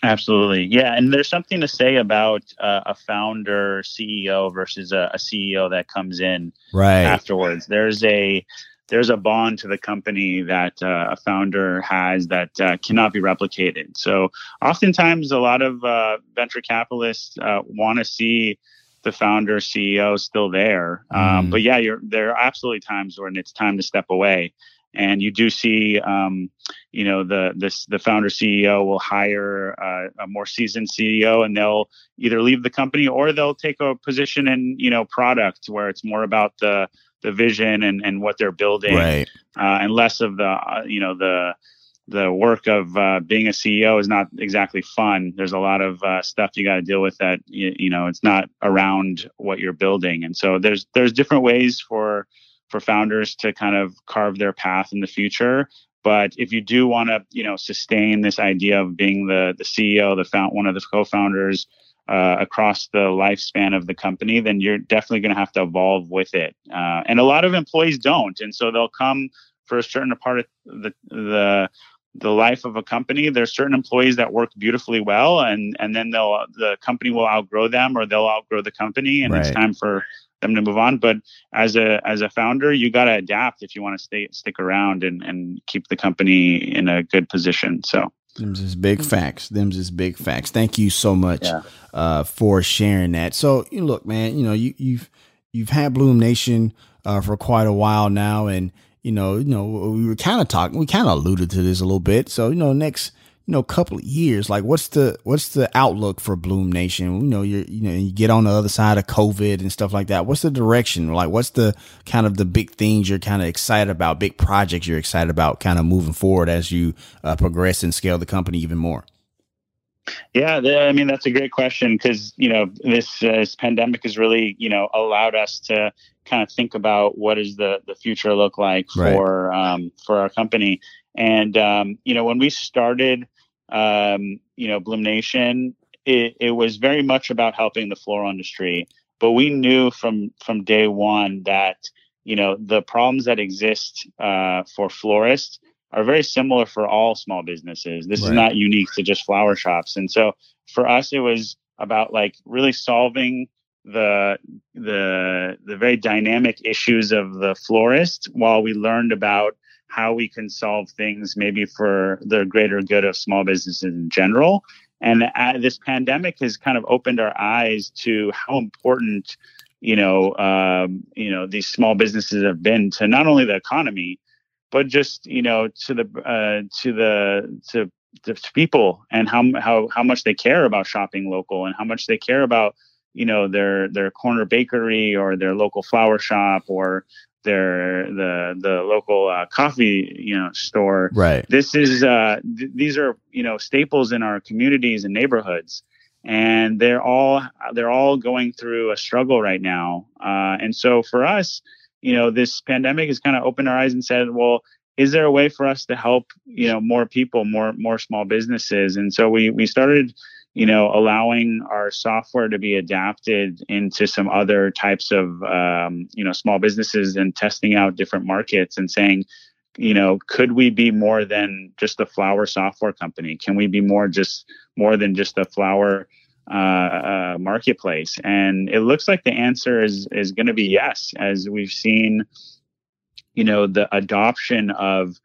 Absolutely. Yeah. And there's something to say about uh, a founder CEO versus a, a, CEO that comes in right afterwards. There's a, there's a bond to the company that uh, a founder has that uh, cannot be replicated. So oftentimes, a lot of uh, venture capitalists uh, want to see the founder CEO still there. Um, mm. but yeah, there are absolutely times when it's time to step away. And you do see, um, you know, the this the founder CEO will hire uh, a more seasoned CEO, and they'll either leave the company or they'll take a position in you know product where it's more about the the vision and, and what they're building, right. uh, and less of the uh, you know the the work of uh, being a CEO is not exactly fun. There's a lot of uh, stuff you got to deal with that you, you, know it's not around what you're building, and so there's there's different ways for for founders to kind of carve their path in the future. But if you do want to you know sustain this idea of being the the CEO, the found one of the co-founders, uh, across the lifespan of the company, then you're definitely going to have to evolve with it. Uh, and a lot of employees don't, and so they'll come for a certain part of the the the life of a company. There's certain employees that work beautifully well, and and then they'll the company will outgrow them, or they'll outgrow the company, and right. it's time for them to move on. But as a as a founder, you got to adapt if you want to stay stick around and and keep the company in a good position. So. Them's is big mm-hmm. facts. Them's is big facts. Thank you so much yeah. uh, for sharing that. So, you look, man, you know, you, you've you've had Bloom Nation uh, for quite a while now, and you know, you know, we were kind of talking, we kind of alluded to this a little bit. So, you know, next you know, couple of years, like what's the what's the outlook for Bloom Nation? You know, you you know, you get on the other side of COVID and stuff like that. What's the direction? Like, what's the kind of the big things you're kind of excited about? Big projects you're excited about, kind of moving forward as you uh, progress and scale the company even more. Yeah, I mean that's a great question because you know this, uh, this pandemic has really you know allowed us to kind of think about what does the the future look like for right. um, for our company. And um, you know when we started um, you know, Bloom Nation, it, it was very much about helping the floral industry. But we knew from from day one that you know the problems that exist uh, for florists are very similar for all small businesses. This right. is not unique to just flower shops. And so for us, it was about like really solving the the the very dynamic issues of the florist while we learned about how we can solve things maybe for the greater good of small businesses in general. And uh, this pandemic has kind of opened our eyes to how important, you know, um, you know, these small businesses have been to not only the economy, but just you know to the uh, to the to, to people and how how how much they care about shopping local and how much they care about you know their their corner bakery or their local flower shop or their the the local uh, coffee you know store. Right. This is uh, th- these are you know staples in our communities and neighborhoods, and they're all they're all going through a struggle right now. Uh, and so for us, you know, this pandemic has kind of opened our eyes and said, well, is there a way for us to help, you know, more people, more more small businesses? And so we we started, you know, allowing our software to be adapted into some other types of, um, you know, small businesses and testing out different markets and saying, you know, could we be more than just a flower software company? Can we be more just more than just a flower uh, uh, marketplace? And it looks like the answer is is going to be yes, as we've seen, you know, the adoption of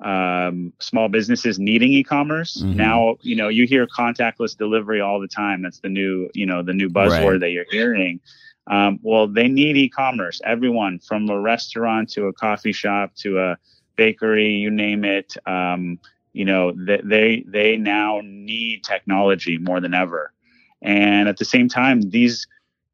um, small businesses needing e-commerce. Mm-hmm. Now, you know, you hear contactless delivery all the time. That's the new, you know, the new buzzword right. that you're hearing. Um, well, they need e-commerce. Everyone, from a restaurant to a coffee shop to a bakery, you name it. Um, you know, they they now need technology more than ever. And at the same time, these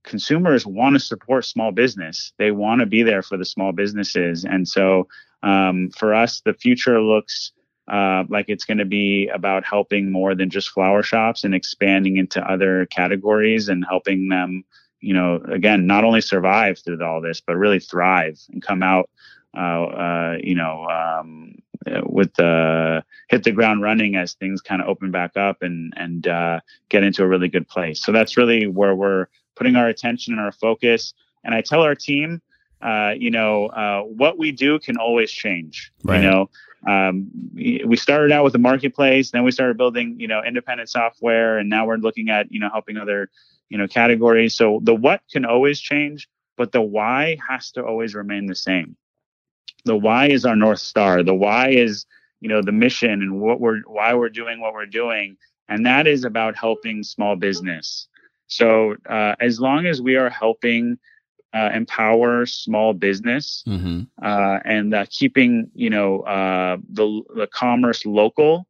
consumers want to support small business. They want to be there for the small businesses. And so um, for us, the future looks uh, like it's going to be about helping more than just flower shops and expanding into other categories and helping them, you know, again, not only survive through all this, but really thrive and come out, uh, uh, you know, um, with the hit the ground running as things kind of open back up and and uh, get into a really good place. So that's really where we're putting our attention and our focus. And I tell our team, uh, you know, uh, what we do can always change. Right. You know, um, we started out with the marketplace, then we started building, you know, independent software, and now we're looking at, you know, helping other, you know, categories. So the what can always change, but the why has to always remain the same. The why is our north star. The why is, you know, the mission and what we're why we're doing what we're doing, and that is about helping small business. So uh, as long as we are helping uh, empower small business mm-hmm. uh, and uh, keeping you know uh, the the commerce local,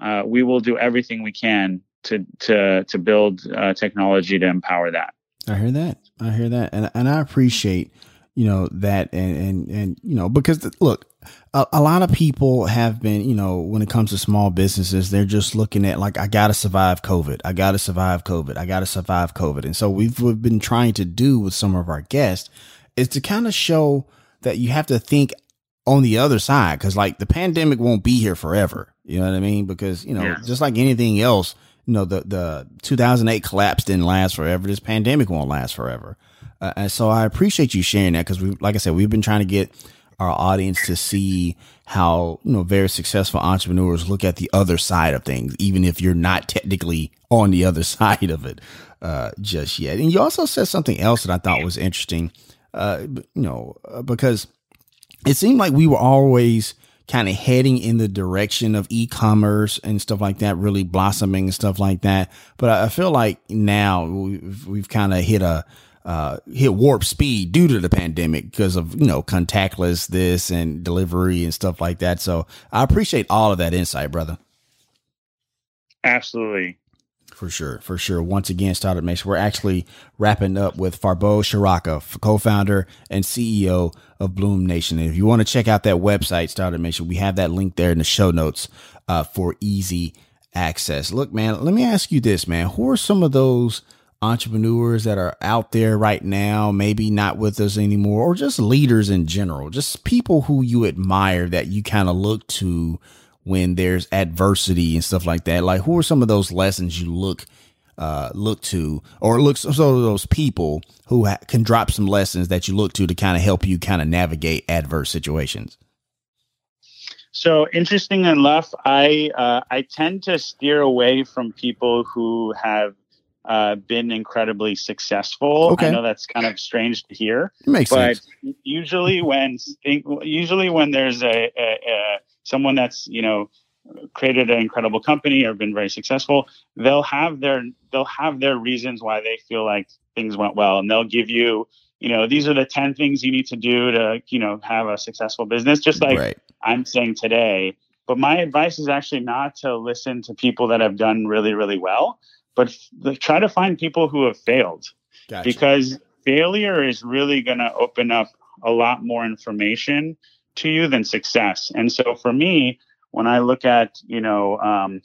uh, we will do everything we can to to to build uh, technology to empower that. I hear that. I hear that, and and I appreciate you know that and and and you know because the, look a, a, lot of people have been you know when it comes to small businesses they're just looking at like i gotta survive covid. I gotta survive covid. I gotta survive covid. And so we've, we've been trying to do with some of our guests is to kind of show that you have to think on the other side because like the pandemic won't be here forever. You know what i mean? Because you know yeah. just like anything else you know the the 2008 collapse didn't last forever. This pandemic won't last forever uh, and so I appreciate you sharing that because we, like I said, we've been trying to get our audience to see how you know very successful entrepreneurs look at the other side of things, even if you're not technically on the other side of it uh, just yet. And you also said something else that I thought was interesting, uh, you know, uh, because it seemed like we were always kind of heading in the direction of e-commerce and stuff like that, really blossoming and stuff like that. But I feel like now we've, we've kind of hit a uh, hit warp speed due to the pandemic because of you know contactless this and delivery and stuff like that. So I appreciate all of that insight, brother. Absolutely. For sure, for sure. Once again, Startup Nation, we're actually wrapping up with Farbod Shoraka, co-founder and CEO of Bloom Nation. And if you want to check out that website, Startup Nation, we have that link there in the show notes uh, for easy access. Look, man, let me ask you this, man. Who are some of those entrepreneurs that are out there right now, maybe not with us anymore, or just leaders in general, just people who you admire that you kind of look to when there's adversity and stuff like that. Like, who are some of those lessons you look uh, look to, or look some of those people who ha- can drop some lessons that you look to to kind of help you kind of navigate adverse situations? So interesting enough, I uh, I tend to steer away from people who have uh, been incredibly successful. Okay. I know that's kind of strange to hear, makes but sense. usually when usually when there's a, a, a, someone that's you know created an incredible company or been very successful, they'll have their they'll have their reasons why they feel like things went well, and they'll give you you know these are the 10 things you need to do to you know have a successful business just like right. i'm saying today but my advice is actually not to listen to people that have done really really well but try to find people who have failed gotcha. because failure is really going to open up a lot more information to you than success. And so for me, when I look at, you know, um,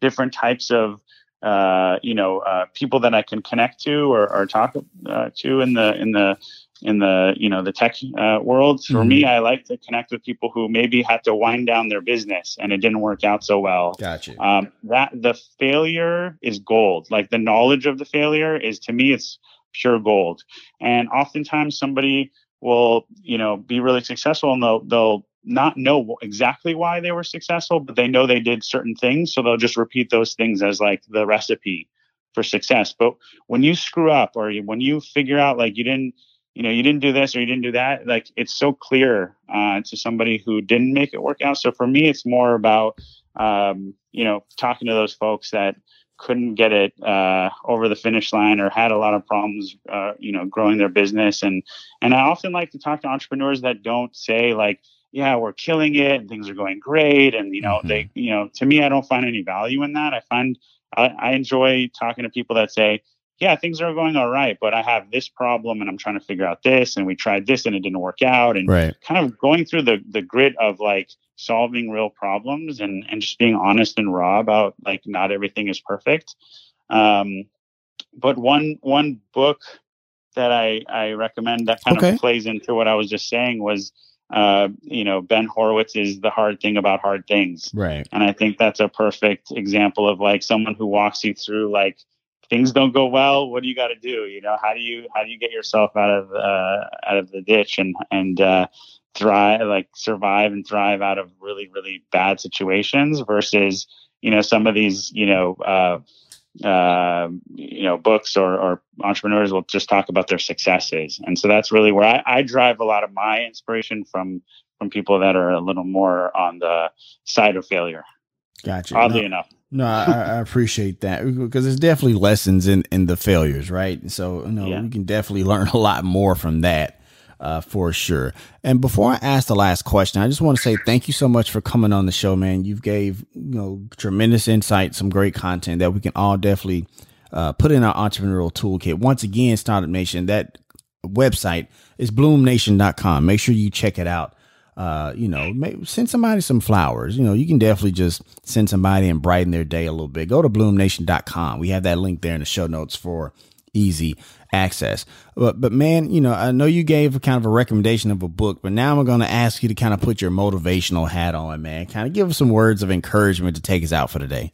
different types of, uh, you know, uh, people that I can connect to or, or talk uh, to in the in the in the you know the tech uh, world. For mm-hmm. me, I like to connect with people who maybe had to wind down their business and it didn't work out so well. Gotcha. Um, that the failure is gold. Like the knowledge of the failure is to me, it's pure gold. And oftentimes somebody will you know be really successful and they'll they'll not know exactly why they were successful, but they know they did certain things, so they'll just repeat those things as like the recipe for success. But when you screw up or when you figure out like you didn't you know, you didn't do this or you didn't do that. Like it's so clear uh, to somebody who didn't make it work out. So for me, it's more about, um, you know, talking to those folks that couldn't get it uh, over the finish line or had a lot of problems, uh, you know, growing their business. And and I often like to talk to entrepreneurs that don't say like, yeah, we're killing it and things are going great. And you know, mm-hmm. they, you know, to me, I don't find any value in that. I find I, I enjoy talking to people that say, yeah, things are going all right, but I have this problem and I'm trying to figure out this and we tried this and it didn't work out and right. kind of going through the the grit of like solving real problems and and just being honest and raw about like not everything is perfect. Um, but one one book that I I recommend that kind okay. of plays into what I was just saying was uh, you know, Ben Horowitz is The Hard Thing About Hard Things. Right. And I think that's a perfect example of like someone who walks you through like things don't go well, what do you got to do? You know, how do you how do you get yourself out of uh, out of the ditch and and uh, thrive, like survive and thrive out of really really bad situations versus you know some of these you know uh, uh, you know books or, or entrepreneurs will just talk about their successes, and so that's really where I, I drive a lot of my inspiration from from people that are a little more on the side of failure. Gotcha. Oddly no, enough. No, I, I, appreciate that because there's definitely lessons in, in the failures, right? So, you know, yeah. we can definitely learn a lot more from that uh, for sure. And before I ask the last question, I just want to say thank you so much for coming on the show, man. You've gave, you know, tremendous insight, some great content that we can all definitely uh, put in our entrepreneurial toolkit. Once again, Startup Nation, that website is bloomnation.com. Make sure you check it out uh, you know, send somebody some flowers. You know, you can definitely just send somebody and brighten their day a little bit. Go to bloomnation.com. We have that link there in the show notes for easy access. But, but man, you know, I know you gave a kind of a recommendation of a book, but now I'm going to ask you to kind of put your motivational hat on, man. Kind of give us some words of encouragement to take us out for the day.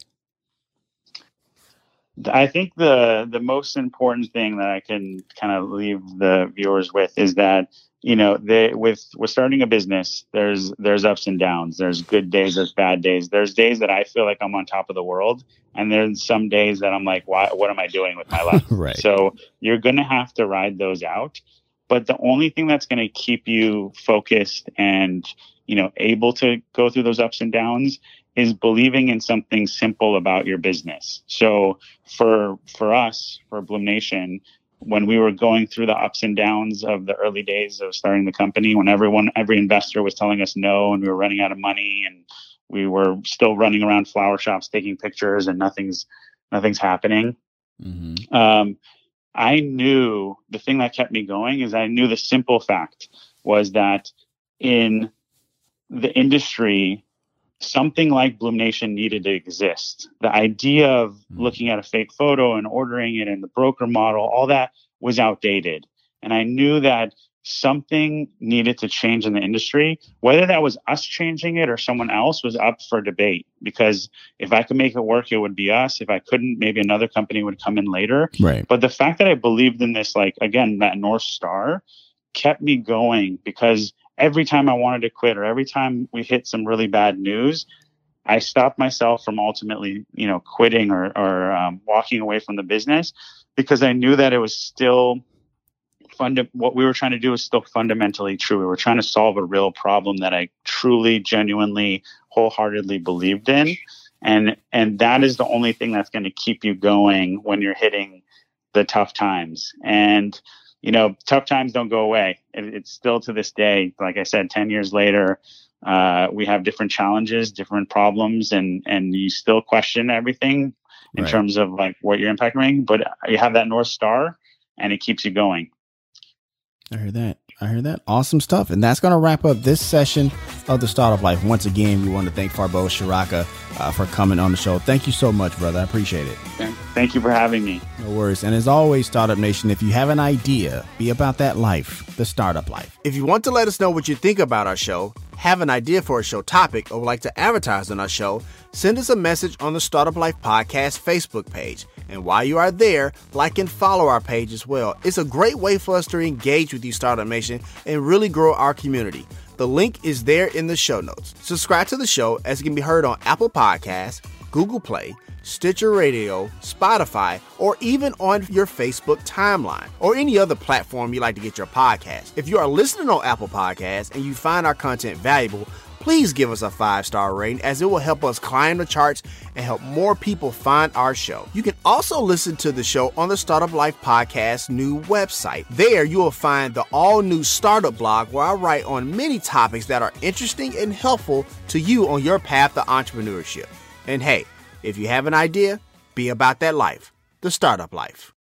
I think the the most important thing that I can kind of leave the viewers with is that you know they with with starting a business there's there's ups and downs. There's good days there's bad days. There's days that i feel like i'm on top of the world and there's some days that i'm like why what am i doing with my life? Right. So you're gonna have to ride those out but the only thing that's going to keep you focused and you know able to go through those ups and downs is believing in something simple about your business so for for us for bloom nation when we were going through the ups and downs of the early days of starting the company, when everyone, every investor was telling us no, and we were running out of money, and we were still running around flower shops taking pictures, and nothing's nothing's happening. Mm-hmm. Um, I knew the thing that kept me going is I knew the simple fact was that in the industry, something like Bloom Nation needed to exist. The idea of hmm. looking at a fake photo and ordering it in the broker model, all that was outdated. And I knew that something needed to change in the industry. Whether that was us changing it or someone else was up for debate. Because if I could make it work, it would be us. If I couldn't, maybe another company would come in later. Right. But the fact that I believed in this, like, again, that North Star kept me going because every time I wanted to quit or every time we hit some really bad news, I stopped myself from ultimately, you know, quitting or, or um, walking away from the business because I knew that it was still funda- what we were trying to do was still fundamentally true. We were trying to solve a real problem that I truly, genuinely, wholeheartedly believed in. And, and that is the only thing that's going to keep you going when you're hitting the tough times. And, you know, tough times don't go away. It, it's still to this day, like I said, 10 years later, uh, we have different challenges, different problems, and, and you still question everything in right. terms of like what you're impacting, but you have that North Star and it keeps you going. I heard that. I hear that. Awesome stuff. And that's going to wrap up this session of the Startup Life. Once again, we want to thank Farbod Shoraka uh, for coming on the show. Thank you so much, brother. I appreciate it. Thank you for having me. No worries. And as always, Startup Nation, if you have an idea, be about that life, the startup life. If you want to let us know what you think about our show, have an idea for a show topic, or would like to advertise on our show, send us a message on the Startup Life Podcast Facebook page. And while you are there, like and follow our page as well. It's a great way for us to engage with you, Startup Nation, and really grow our community. The link is there in the show notes. Subscribe to the show as it can be heard on Apple Podcasts, Google Play, Stitcher Radio, Spotify, or even on your Facebook timeline or any other platform you like to get your podcast. If you are listening on Apple Podcasts and you find our content valuable, please give us a five star rating as it will help us climb the charts and help more people find our show. You can also listen to the show on the Startup Life Podcast new website. There you will find the all new startup blog where I write on many topics that are interesting and helpful to you on your path to entrepreneurship. And hey, if you have an idea, be about that life, the startup life.